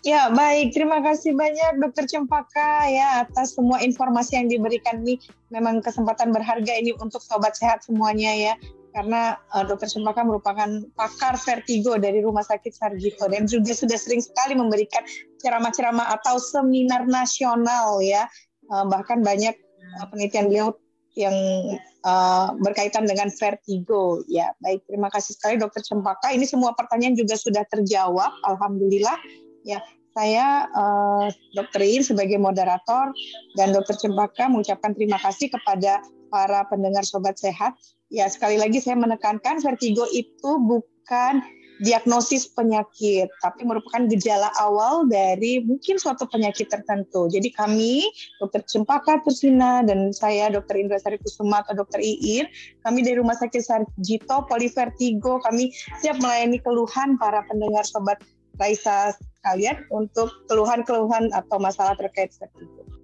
Ya baik, terima kasih banyak Dokter Cempaka ya atas semua informasi yang diberikan nih. Memang kesempatan berharga ini untuk sobat sehat semuanya ya. Karena uh, Dokter Cempaka merupakan pakar vertigo dari Rumah Sakit Sarjito dan juga sudah sering sekali memberikan ceramah-ceramah atau seminar nasional ya. Uh, bahkan banyak uh, penelitian beliau yang uh, berkaitan dengan vertigo. Ya, baik. Terima kasih sekali Dokter Cempaka. Ini semua pertanyaan juga sudah terjawab. Alhamdulillah. Ya, saya uh, In sebagai moderator dan Dokter Cempaka mengucapkan terima kasih kepada para pendengar sobat sehat. Ya, sekali lagi saya menekankan vertigo itu bukan diagnosis penyakit, tapi merupakan gejala awal dari mungkin suatu penyakit tertentu. Jadi kami, Dokter Cempaka Tursina dan saya, Dokter Indra Sari Kusuma atau Dokter Iin, kami dari Rumah Sakit Sarjito Polivertigo, kami siap melayani keluhan para pendengar sobat Raisa kalian untuk keluhan-keluhan atau masalah terkait itu.